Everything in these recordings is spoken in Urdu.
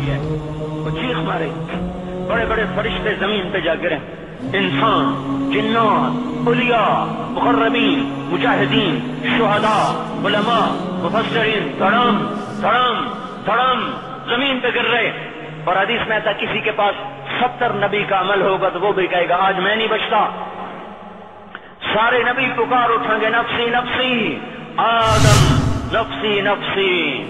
رہی ہے۔ وہ چیخ مارے۔ بڑے بڑے فرشتے زمین پہ جا گرے۔ انسان، جنات، اولیاء، مقربین، مجاہدین، شہداء، علماء، مفسرین تڑم تڑم تڑم زمین پہ گر رہے۔ اور حدیث میں تھا کسی کے پاس ستر نبی کا عمل ہوگا تو وہ بھی کہے گا، آج میں نہیں بچتا۔ سارے نبی پکار اٹھیں گے، نفسی نفسی۔ آدم، نفسی نفسی۔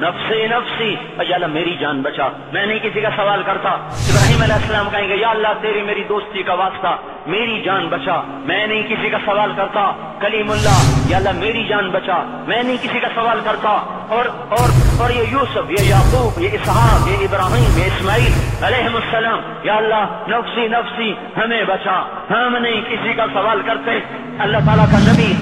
نفسی نفسی یا اللہ میری جان بچا۔ میں نہیں کسی کا سوال کرتا۔ ابراہیم علیہ السلام کہیں گے، یا اللہ تیری میری دوستی کا واسطہ، میری جان بچا۔ میں نہیں کسی کا سوال کرتا۔ کلیم اللہ، یا اللہ میری جان بچا۔ میں نہیں کسی کا سوال کرتا۔ اور اور اور یہ یوسف، یہ یعقوب، یہ اسحاق، یہ ابراہیم، یہ اسماعیل علیہ السلام، یا اللہ، نفسی نفسی، ہمیں بچا۔ ہم نہیں کسی کا سوال کرتے۔ اللہ تعالیٰ کا نبی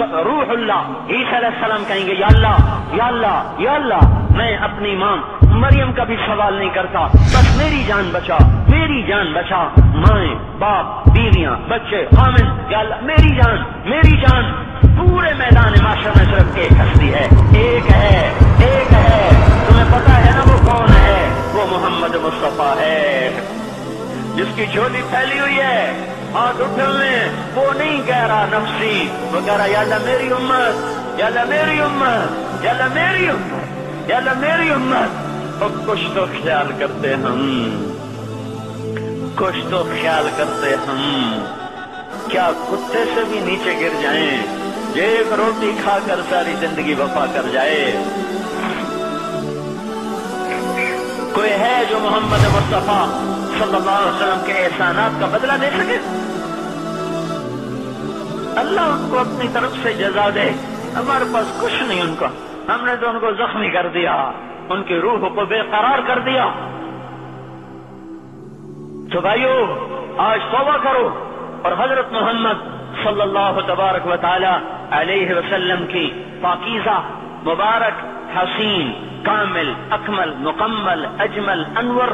روح اللہ، عیسی علیہ السلام کہیں گے، یا اللہ یا اللہ یا اللہ، میں اپنی ماں، مریم کا بھی سوال نہیں کرتا۔ بس میری جان بچا، میری جان بچا۔ مائیں، باپ، بیویاں، بچے، خامن، یا اللہ، میری جان میری جان۔ پورے میدان معاشر میں صرف ایک ہستی ہے۔ ایک ہے جس کی جھولی پھیلی ہوئی ہے ہاتھ اٹھے وہ نہیں کہہ رہا نفسی وہ کہہ رہا یا اللہ میری امت یا اللہ میری امت یا اللہ میری امت یا اللہ میری امت۔ اور کچھ تو خیال کرتے ہم، کچھ تو خیال کرتے ہم۔ کیا کتے سے بھی نیچے گر جائیں ایک روٹی کھا کر ساری زندگی وفا کر جائے۔ کوئی ہے جو محمد مصطفیٰ صلی اللہ علیہ وسلم کے احسانات کا بدلہ دے سکے؟ اللہ ان کو اپنی طرف سے جزا دے، ہمارے پاس کچھ نہیں ان کا۔ ہم نے تو ان کو زخمی کر دیا، ان کی روح کو بے قرار کر دیا۔ تو بھائیو، آج توبہ کرو اور حضرت محمد صلی اللہ تبارک و تعالی علیہ وسلم کی پاکیزہ مبارک حسین، کامل، اکمل، مکمل، اجمل، انور،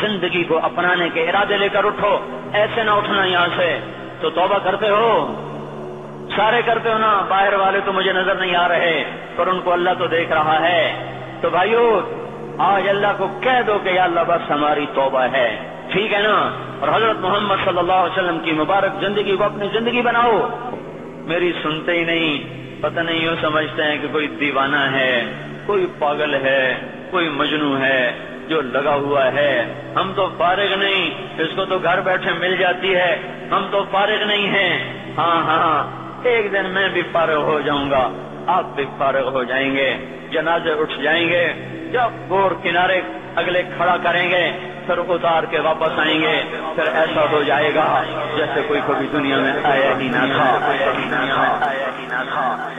زندگی کو اپنانے کے ارادے لے کر اٹھو۔ ایسے نہ اٹھنا یہاں سے۔ تو توبہ کرتے ہو۔ سارے کرتے ہو نا۔ باہر والے تو مجھے نظر نہیں آ رہے، پر ان کو اللہ تو دیکھ رہا ہے۔ تو بھائیو، آج اللہ کو کہہ دو کہ یا اللہ بس ہماری توبہ ہے۔ ٹھیک ہے نا؟ اور حضرت محمد صلی اللہ علیہ وسلم کی مبارک زندگی کو اپنی زندگی بناؤ۔ میری سنتے ہی نہیں، پتہ نہیں یوں سمجھتے ہیں کہ کوئی دیوانہ ہے۔ کوئی پاگل ہے، کوئی مجنو ہے جو لگا ہوا ہے۔ ہم تو فارغ نہیں، اس کو تو گھر بیٹھے مل جاتی ہے۔ ہم تو فارغ نہیں ہیں۔ ہاں ہاں ایک دن میں بھی فارغ ہو جاؤں گا۔ آپ بھی فارغ ہو جائیں گے۔ جنازے اٹھ جائیں گے۔ جب گور کنارے اگلے کھڑا کریں گے، پھر اتار کے واپس آئیں گے۔ پھر ایسا ہو جائے گا جیسے کوئی کبھی دنیا میں آیا ہی نہ تھا آیا ہی نہ تھا۔